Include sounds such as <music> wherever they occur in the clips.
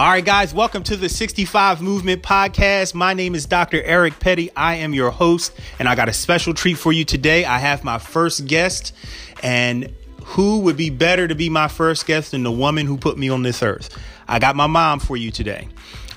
All right, guys, welcome to the 65 Movement Podcast. My name is Dr. Eric Petty. I am your host, and I got a special treat for you today. I have my first guest, and who would be better to be my first guest than the woman who put me on this earth? I got my mom for you today.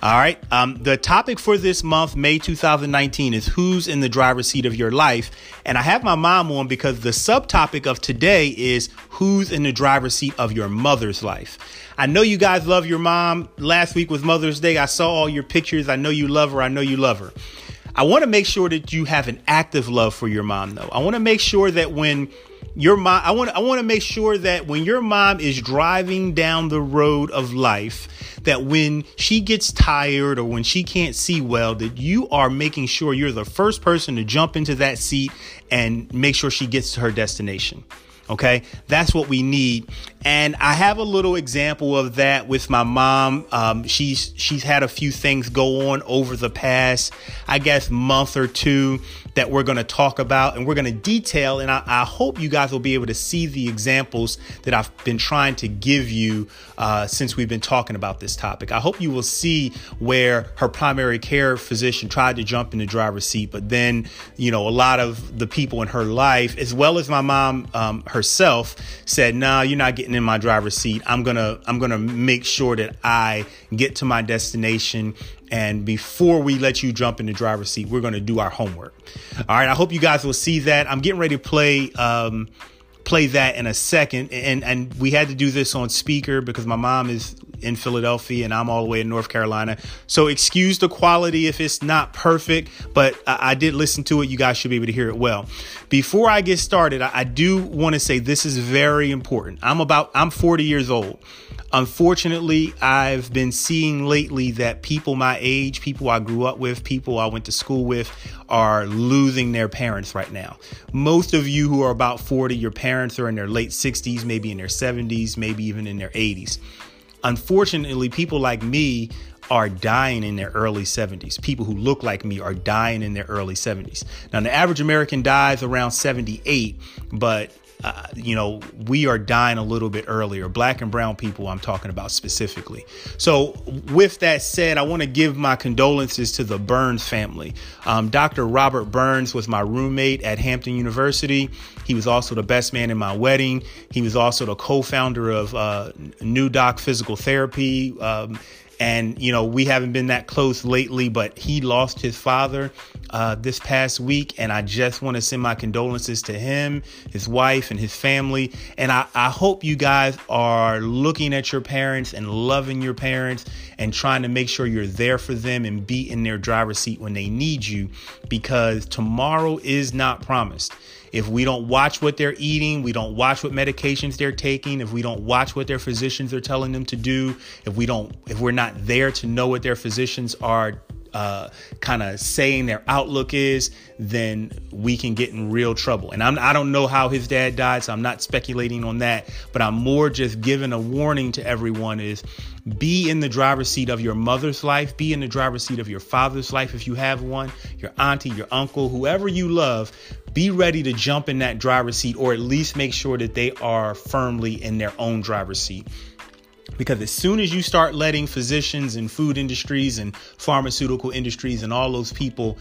All right. Um, the topic for this month, May 2019, is who's in the driver's seat of your life. And I have my mom on because the subtopic of today is who's in the driver's seat of your mother's life. I know you guys love your mom. Last week was Mother's Day. I saw all your pictures. I know you love her. I know you love her. I want to make sure that you have an active love for your mom, though. I want to make sure that when your mom, I want, I want to make sure that when your mom is driving down the road of life, that when she gets tired or when she can't see well, that you are making sure you're the first person to jump into that seat and make sure she gets to her destination. Okay, that's what we need. And I have a little example of that with my mom. Um, she's she's had a few things go on over the past, I guess, month or two that we're going to talk about and we're going to detail. And I, I, hope you guys will be able to see the examples that I've been trying to give you uh, since we've been talking about this topic. I hope you will see where her primary care physician tried to jump in the driver's seat, but then, you know, a lot of the people in her life, as well as my mom um, herself, said, "No, nah, you're not getting in my driver's seat. I'm gonna, I'm gonna make sure that I get to my destination and before we let you jump in the driver's seat, we're going to do our homework. All right. I hope you guys will see that. I'm getting ready to play. Um, play that in a second and and we had to do this on speaker because my mom is in Philadelphia and I'm all the way in North Carolina. So excuse the quality if it's not perfect, but I, I did listen to it. You guys should be able to hear it well. Before I get started, I, I do want to say this is very important. I'm about I'm 40 years old. Unfortunately, I've been seeing lately that people my age, people I grew up with, people I went to school with, are losing their parents right now. Most of you who are about 40, your parents are in their late 60s, maybe in their 70s, maybe even in their 80s. Unfortunately, people like me are dying in their early 70s. People who look like me are dying in their early 70s. Now, the average American dies around 78, but uh, you know, we are dying a little bit earlier. Black and brown people, I'm talking about specifically. So, with that said, I want to give my condolences to the Burns family. Um, Dr. Robert Burns was my roommate at Hampton University. He was also the best man in my wedding. He was also the co founder of uh, New Doc Physical Therapy. Um, and, you know, we haven't been that close lately, but he lost his father uh, this past week. And I just want to send my condolences to him, his wife, and his family. And I, I hope you guys are looking at your parents and loving your parents and trying to make sure you're there for them and be in their driver's seat when they need you because tomorrow is not promised if we don't watch what they're eating, we don't watch what medications they're taking, if we don't watch what their physicians are telling them to do, if we don't, if we're not there to know what their physicians are uh, kind of saying their outlook is, then we can get in real trouble. And I'm, I don't know how his dad died, so I'm not speculating on that. But I'm more just giving a warning to everyone: is be in the driver's seat of your mother's life, be in the driver's seat of your father's life if you have one, your auntie, your uncle, whoever you love be ready to jump in that driver's seat or at least make sure that they are firmly in their own driver's seat. Because as soon as you start letting physicians and food industries and pharmaceutical industries and all those people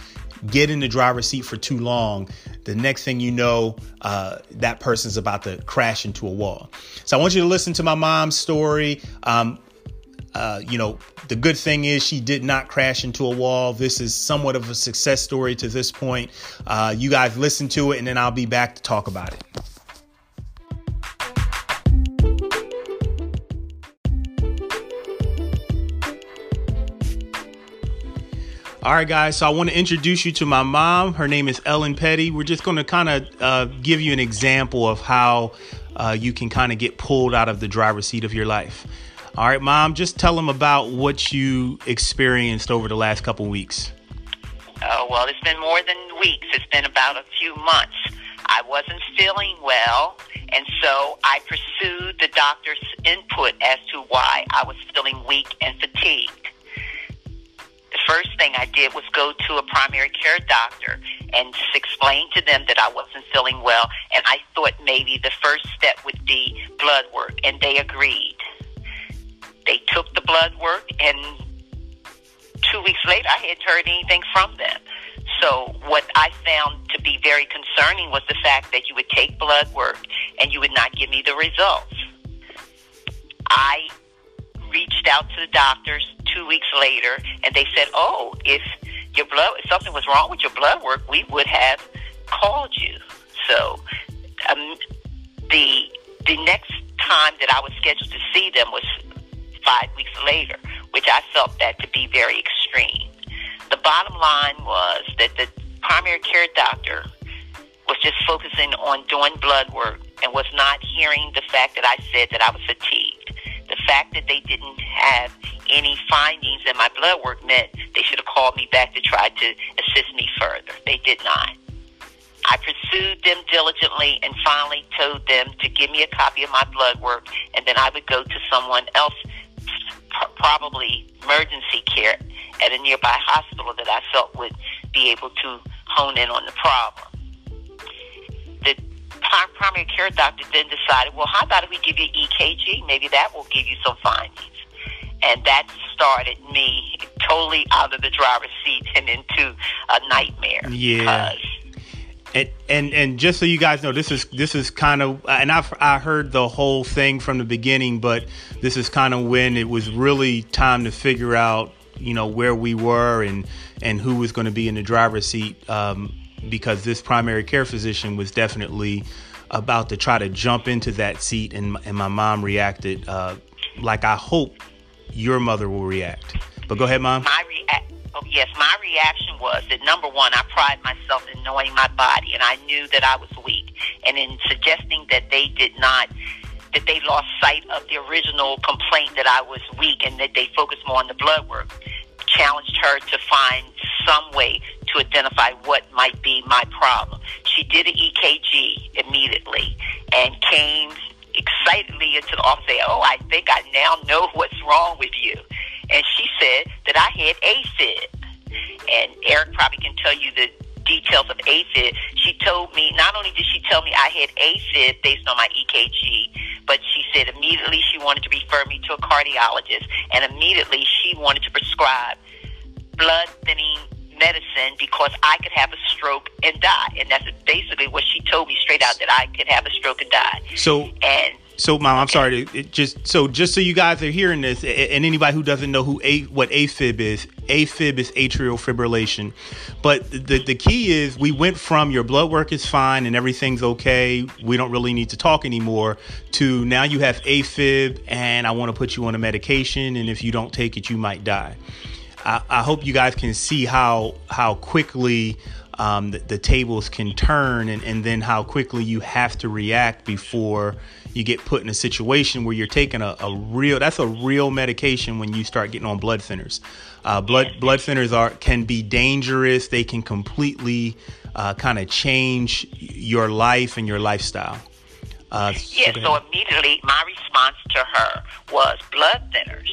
get in the driver's seat for too long, the next thing you know, uh, that person's about to crash into a wall. So I want you to listen to my mom's story. Um, uh, you know, the good thing is she did not crash into a wall. This is somewhat of a success story to this point. Uh, you guys listen to it, and then I'll be back to talk about it. All right, guys. So I want to introduce you to my mom. Her name is Ellen Petty. We're just going to kind of uh, give you an example of how uh, you can kind of get pulled out of the driver's seat of your life. All right, mom, just tell them about what you experienced over the last couple weeks. Oh, well, it's been more than weeks. It's been about a few months. I wasn't feeling well, and so I pursued the doctor's input as to why I was feeling weak and fatigued. First thing I did was go to a primary care doctor and explain to them that I wasn't feeling well, and I thought maybe the first step would be blood work, and they agreed. They took the blood work, and two weeks later, I hadn't heard anything from them. So what I found to be very concerning was the fact that you would take blood work and you would not give me the results. I reached out to the doctors two weeks later, and they said, "Oh, if your blood, if something was wrong with your blood work, we would have called you." So um, the the next time that I was scheduled to see them was five weeks later, which I felt that to be very extreme. The bottom line was that the primary care doctor was just focusing on doing blood work and was not hearing the fact that I said that I was fatigued. Fact that they didn't have any findings in my blood work meant they should have called me back to try to assist me further. They did not. I pursued them diligently and finally told them to give me a copy of my blood work and then I would go to someone else, probably emergency care at a nearby hospital that I felt would be able to hone in on the problem. Primary care doctor then decided, well, how about if we give you EKG? Maybe that will give you some findings. And that started me totally out of the driver's seat and into a nightmare. Yeah. And, and and just so you guys know, this is this is kind of and I've I heard the whole thing from the beginning, but this is kind of when it was really time to figure out you know where we were and and who was going to be in the driver's seat um, because this primary care physician was definitely about to try to jump into that seat and and my mom reacted uh, like I hope your mother will react. But go ahead, mom. My react Oh, yes, my reaction was that number one, I pride myself in knowing my body, and I knew that I was weak. And in suggesting that they did not, that they lost sight of the original complaint that I was weak and that they focused more on the blood work, challenged her to find some way to identify what might be my problem. She did an EKG immediately and came excitedly into the office saying, Oh, I think I now know <laughs> what's wrong with you and she said that I had AFib. And Eric probably can tell you the details of AFib. She told me, not only did she tell me I had AFib based on my EKG, but she said immediately she wanted to refer me to a cardiologist, and immediately she wanted to prescribe blood thinning medicine because I could have a stroke and die. And that's basically what she told me straight out that I could have a stroke and die. So, and so, mom, I'm sorry. It just so just so you guys are hearing this, and anybody who doesn't know who a what AFib is, AFib is atrial fibrillation. But the the key is we went from your blood work is fine and everything's okay. We don't really need to talk anymore. To now you have AFib, and I want to put you on a medication, and if you don't take it, you might die. I, hope you guys can see how how quickly um, the, the, tables can turn and, and then how quickly you have to react before you get put in a situation where you're taking a, a real that's a real medication when you start getting on blood thinners. Uh, blood blood thinners are can be dangerous. They can completely uh, kind of change your life and your lifestyle uh, yes <laughs> so immediately my response to her was blood thinners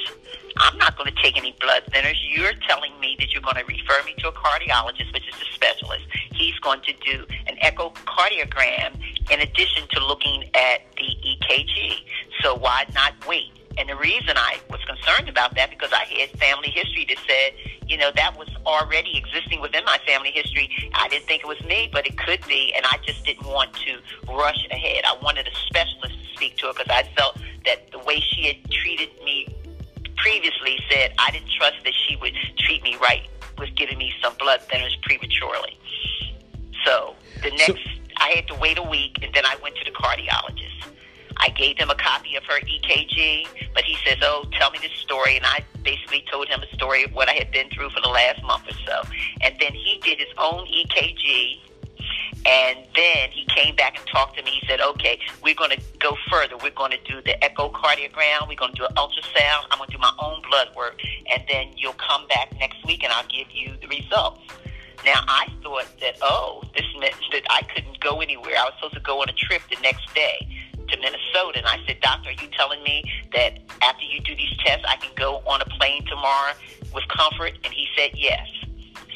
I'm not going to take any blood thinners. You're telling me that you're going to refer me to a cardiologist, which is a specialist. He's going to do an echocardiogram in addition to looking at the EKG. So why not wait? And the reason I was concerned about that because I had family history that said, you know, that was already existing within my family history. I didn't think it was me, but it could be, and I just didn't want to rush ahead. I wanted a specialist to speak to her because I felt that the way she had treated me previously said I didn't trust that she would treat me right with giving me some blood thinners prematurely. So the next, so, I had to wait a week, and then I went to. I gave him a copy of her EKG, but he says, "Oh, tell me this story," and I basically told him a story of what I had been through for the last month or so. And then he did his own EKG and then he came back and talked to me. He said, okay, we're going to go further. We're going to do the echocardiogram. We're going to do an ultrasound. I'm going to do my own blood work. And then you'll come back next week and I'll give you the results. Now, I thought that, oh, this meant that I couldn't go anywhere. I was supposed to go on a trip the next day to Minnesota. And I said, Doctor, are you telling me that after you do these tests, I can go on a plane tomorrow with comfort? And he said, yes.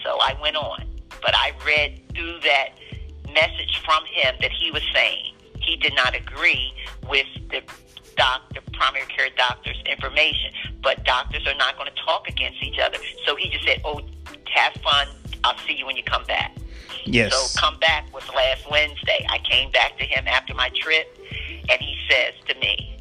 So I went on. But I read through that message from him that he was saying he did not agree with the doc, the primary care doctor's information. but doctors are not going to talk against each other. So he just said, "Oh, have fun. I'll see you when you come back." Yes. So come back was last Wednesday. I came back to him after my trip, and he says to me,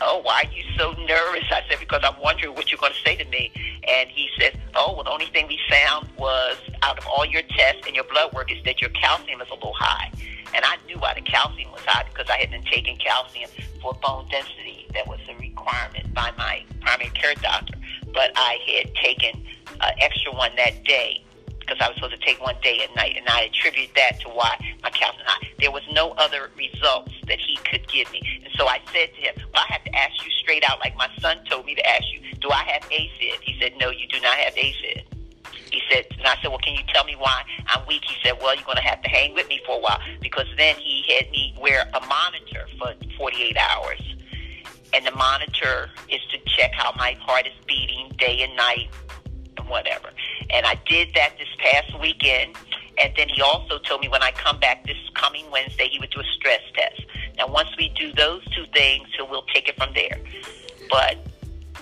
"Oh, why are you so nervous?" I said, "Because I'm wondering what you're going to say to me." And he says, "Oh, well, the only thing we found was out of all your tests and your blood work is that your calcium is a little high." And I knew why the calcium was high because I had been taking calcium for bone density. That was a requirement by my primary care doctor. But I had taken an extra one that day because I was supposed to take one day and night, and I attribute that to why my calcium high. There was no other results that he could give me, and so I said to him, "Well, I have to ask you straight out, like my son told me to ask you, do I have AFib?" He said, "No, you do not have AFib." He said, and I said, well, can you tell me why I'm weak? He said, well, you're going to have to hang with me for a while because then he had me wear a monitor for 48 hours. And the monitor is to check how my heart is beating day and night and whatever. And I did that this past weekend. And then he also told me when I come back this coming Wednesday, he would do a stress test. Now, once we do those two things, so we'll take it from there. But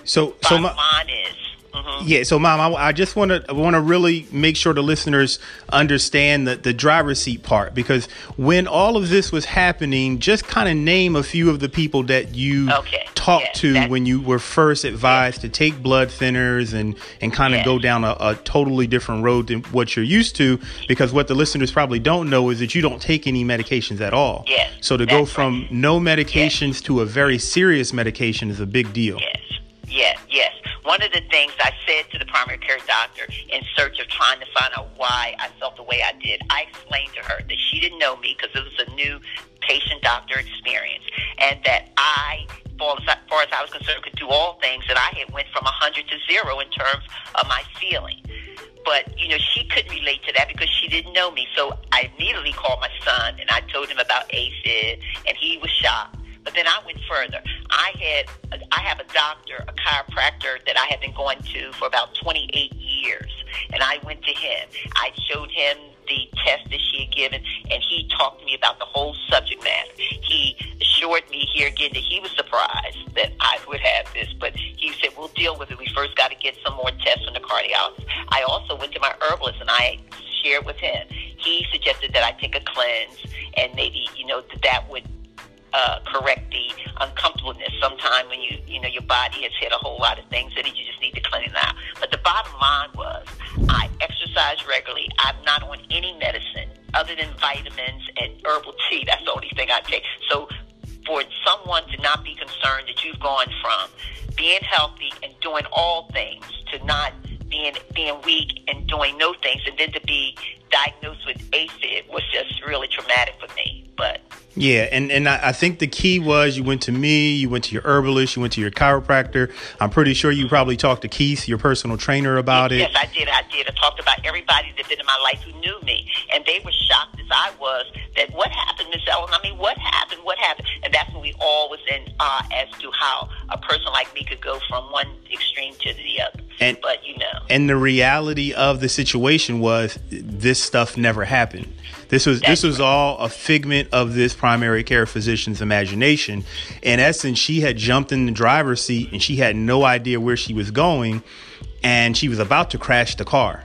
so, so my, line is Mm-hmm. Yeah, so mom, I, I just want to want to really make sure the listeners understand the the driver's seat part because when all of this was happening, just kind of name a few of the people that you okay. Talked yeah, to when you were first advised yeah. to take blood thinners and and kind of yeah. go down a, a, totally different road than what you're used to. Because what the listeners probably don't know is that you don't take any medications at all. Yeah, so to go from right. no medications to a very serious medication is a big deal. Yes. Yes, yes. One of the things I said to the primary care doctor in search of trying to find out why I felt the way I did, I explained to her that she didn't know me because it was a new patient doctor experience and that I, as far as I was concerned, could do all things and I had went from 100 to zero in terms of my feeling. But, you know, she couldn't relate to that because she didn't know me. So I immediately called my son and I told him about AFib and he was shocked. But then I went further. I had, I have a doctor, a chiropractor that I have been going to for about 28 years, and I went to him. I showed him the test that she had given, and he talked to me about the whole subject matter. He assured me here again that he was surprised that I would have this, but he said, We'll deal with it. We first got to get some more tests from the cardiologist. I also went to my herbalist and I shared with him. He suggested that I take a cleanse and maybe, you know, that, that would uh, correct the uncomfortableness. Sometime when you you know your body has hit a whole lot of things that you just need to clean it out. But the bottom line was, I exercise regularly. I'm not other than vitamins and herbal tea. That's the only thing I take. So for someone to not be concerned that you've gone from being healthy and doing all things to not being being weak and doing no things, and then to be diagnosed with AFib was just really traumatic for me. But yeah, and and I, I, think the key was you went to me, you went to your herbalist, you went to your chiropractor. I'm pretty sure you probably talked to Keith, your personal trainer, about yes, it. Yes, I did. I did. I talked about everybody that's been in my life who me, and they were shocked as I was that what happened, Miss Ellen. I mean, what happened? What happened? And that's when we all was in awe as to how a person like me could go from one extreme to the other. And but you know, and the reality of the situation was this stuff never happened. This was this was all a figment of this primary care physician's imagination. In essence, she had jumped in the driver's seat and she had no idea where she was going, and she was about to crash the car.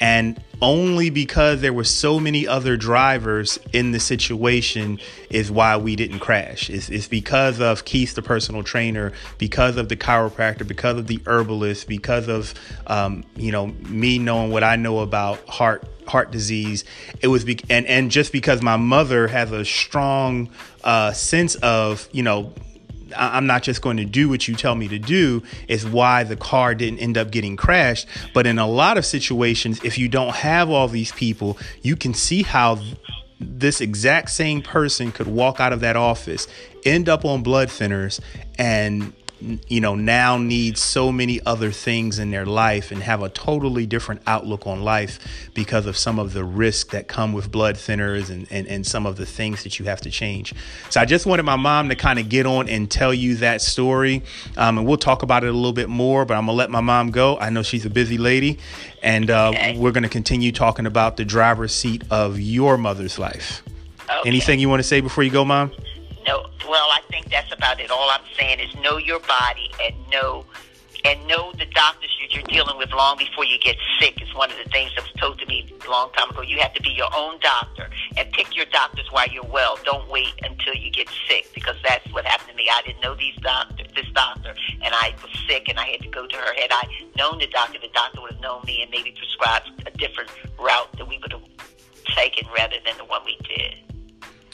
And only because there were so many other drivers in the situation is why we didn't crash. It's, it's, because of Keith, the personal trainer, because of the chiropractor, because of the herbalist, because of um, you know me knowing what I know about heart heart disease. It was be- and and just because my mother has a strong uh, sense of you know I'm not just going to do what you tell me to do is why the car didn't end up getting crashed. But in a lot of situations, if you don't have all these people, you can see how this exact same person could walk out of that office, end up on blood thinners, and you know now need so many other things in their life and have a totally different outlook on life because of some of the risks that come with blood thinners and, and, and some of the things that you have to change so i just wanted my mom to kind of get on and tell you that story um, and we'll talk about it a little bit more but i'm gonna let my mom go i know she's a busy lady and uh, okay. we're gonna continue talking about the driver's seat of your mother's life okay. anything you want to say before you go mom well, I think that's about it. All I'm saying is know your body and know and know the doctors that you're dealing with long before you get sick is one of the things that was told to me a long time ago. You have to be your own doctor and pick your doctors while you're well. Don't wait until you get sick because that's what happened to me. I didn't know these doctor, this doctor, and I was sick and I had to go to her. Had I known the doctor, the doctor would have known me and maybe prescribed a different route that we would have taken rather than the one we did.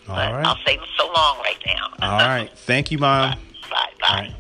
All but right. I'll save them so long right now. All right. Thank you, Mom. <laughs> Bye. Bye. All right.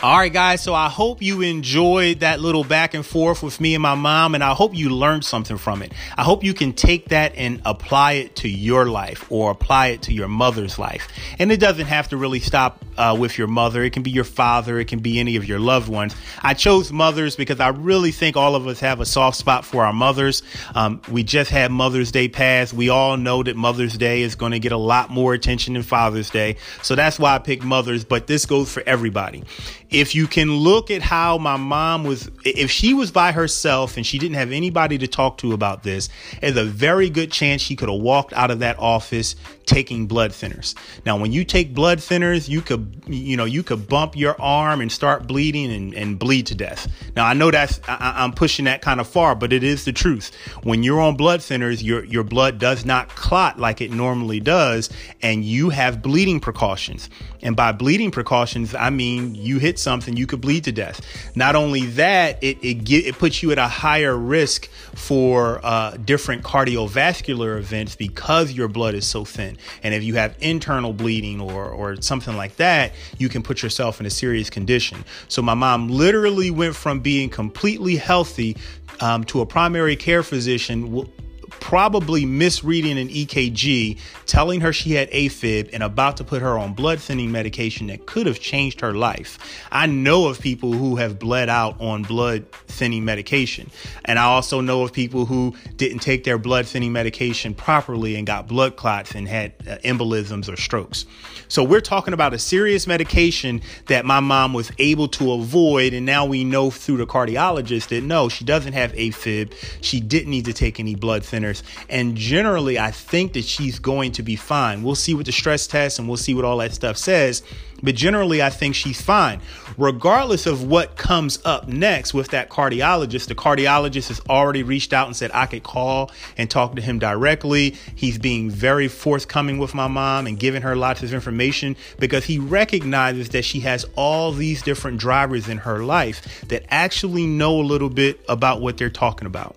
All right, guys. So I hope you enjoyed that little back and forth with me and my mom, and I hope you learned something from it. I hope you can take that and apply it to your life or apply it to your mother's life. And it doesn't have to really stop uh, with your mother. It can be your father. It can be any of your loved ones. I chose mothers because I really think all of us have a soft spot for our mothers. Um, we just had Mother's Day pass. We all know that Mother's Day is going to get a lot more attention than Father's Day. So that's why I picked mothers, but this goes for everybody if you can look at how my mom was, if she was by herself and she didn't have anybody to talk to about this, there's a very good chance she could have walked out of that office taking blood thinners. Now, when you take blood thinners, you could, you know, you could bump your arm and start bleeding and, and bleed to death. Now, I know that's, I, am pushing that kind of far, but it is the truth. When you're on blood thinners, your, your blood does not clot like it normally does, and you have bleeding precautions. And by bleeding precautions, I mean you hit something, you could bleed to death. Not only that, it it, get, it puts you at a higher risk for uh, different cardiovascular events because your blood is so thin. And if you have internal bleeding or or something like that, you can put yourself in a serious condition. So my mom literally went from being completely healthy um, to a primary care physician probably misreading an EKG, telling her she had AFib, and about to put her on blood thinning medication that could have changed her life. I know of people who have bled out on blood thinning medication. And I also know of people who didn't take their blood thinning medication properly and got blood clots and had uh, embolisms or strokes. So we're talking about a serious medication that my mom was able to avoid. And now we know through the cardiologist that no, she doesn't have AFib. She didn't need to take any blood thinners. And generally, I think that she's going to be fine. We'll see what the stress test and we'll see what all that stuff says. But generally, I think she's fine. Regardless of what comes up next with that cardiologist, the cardiologist has already reached out and said I could call and talk to him directly. He's being very forthcoming with my mom and giving her lots of information because he recognizes that she has all these different drivers in her life that actually know a little bit about what they're talking about.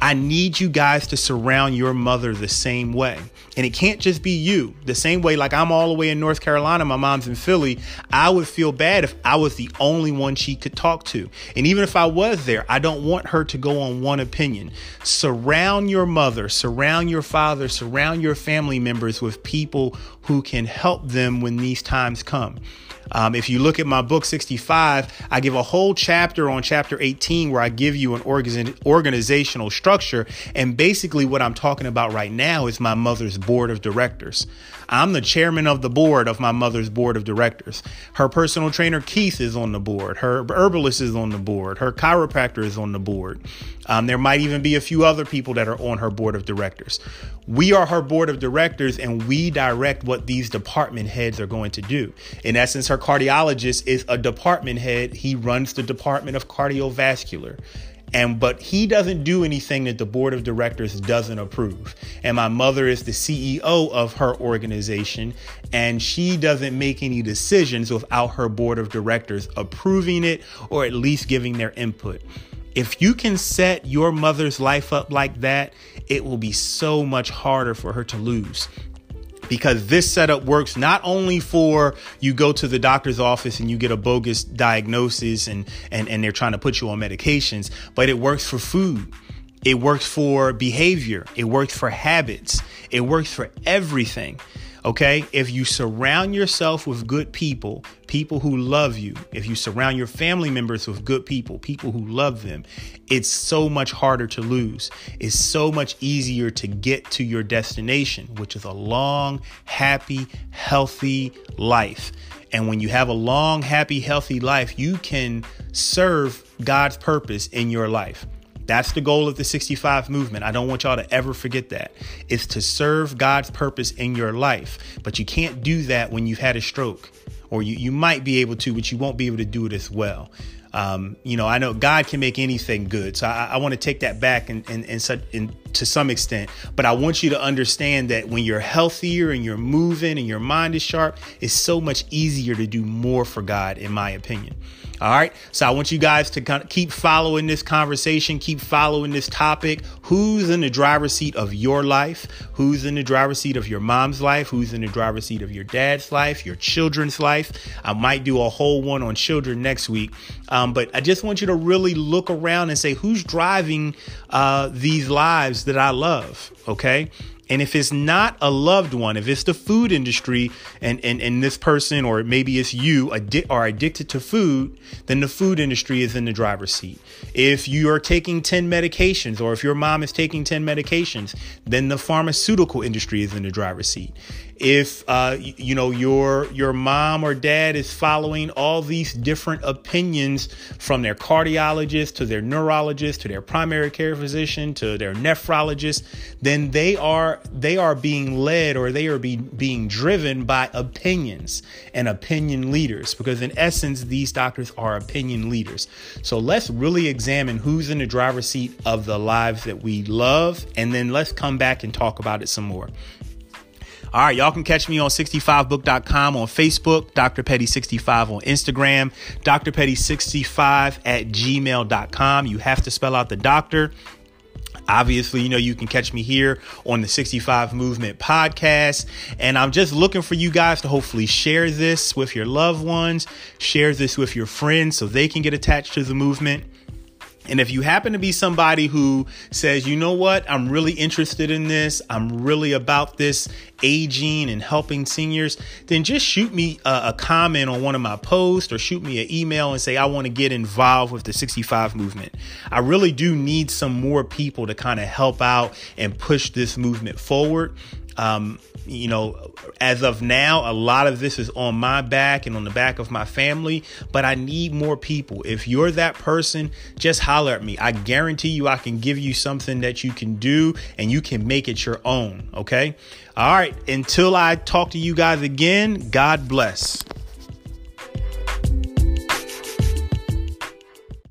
I need you guys to surround your mother the same way. And it can't just be you. The same way, like I'm all the way in North Carolina, my mom's in Philly. I would feel bad if I was the only one she could talk to. And even if I was there, I don't want her to go on one opinion. Surround your mother, surround your father, surround your family members with people who can help them when these times come. Um, if you look at my book 65, I give a whole chapter on chapter 18 where I give you an organ- organizational structure. And basically, what I'm talking about right now is my mother's board of directors. I'm the chairman of the board of my mother's board of directors. Her personal trainer, Keith, is on the board. Her herbalist is on the board. Her chiropractor is on the board. Um, there might even be a few other people that are on her board of directors. We are her board of directors and we direct what these department heads are going to do. In essence, her cardiologist is a department head. He runs the department of cardiovascular and but he doesn't do anything that the board of directors doesn't approve. And my mother is the ceo of her organization and she doesn't make any decisions without her board of directors approving it or at least giving their input. If you can set your mother's life up like that it will be so much harder for her to lose because this setup works not only for you go to the doctor's office and you get a bogus diagnosis and, and, and they're trying to put you on medications, but it works for food. It works for behavior. It works for habits. It works for everything. Okay. If you surround yourself with good people, people who love you, if you surround your family members with good people, people who love them, it's so much harder to lose. It's so much easier to get to your destination, which is a long, happy, healthy life. And when you have a long, happy, healthy life, you can serve God's purpose in your life. That's the goal of the 65 movement. I don't want y'all to ever forget that. It's to serve God's purpose in your life. But you can't do that when you've had a stroke, or you, you might be able to, but you won't be able to do it as well. Um, you know, I know God can make anything good. So I, I want to take that back and, and, and, such, and to some extent. But I want you to understand that when you're healthier and you're moving and your mind is sharp, it's so much easier to do more for God, in my opinion. All right. So I want you guys to kind of keep following this conversation, keep following this topic. Who's in the driver's seat of your life? Who's in the driver's seat of your mom's life? Who's in the driver's seat of your dad's life, your children's life? I might do a whole one on children next week. Um, but I just want you to really look around and say, who's driving uh, these lives that I love? Okay. And if it's not a loved one, if it's the food industry and, and, and this person, or maybe it's you addi- are addicted to food, then the food industry is in the driver's seat. If you are taking 10 medications, or if your mom is taking 10 medications, then the pharmaceutical industry is in the driver's seat if uh, you know your your mom or dad is following all these different opinions from their cardiologist to their neurologist to their primary care physician to their nephrologist then they are they are being led or they are be, being driven by opinions and opinion leaders because in essence these doctors are opinion leaders. So let's really examine who's in the driver's seat of the lives that we love and then let's come back and talk about it some more all right, y'all can catch me on 65book.com on Facebook, Dr. Petty65 on Instagram, Dr. Petty65 at gmail.com. You have to spell out the doctor. Obviously, you know, you can catch me here on the 65 Movement podcast. And I'm just looking for you guys to hopefully share this with your loved ones, share this with your friends so they can get attached to the movement. And if you happen to be somebody who says, you know what, I'm really interested in this, I'm really about this aging and helping seniors, then just shoot me a, a comment on one of my posts or shoot me an email and say, I want to get involved with the 65 movement. I really do need some more people to kind of help out and push this movement forward. Um, you know, as of now, a lot of this is on my back and on the back of my family, but I need more people. If you're that person, just holler at me. I guarantee you I can give you something that you can do and you can make it your own. Okay. All right. Until I talk to you guys again, God bless.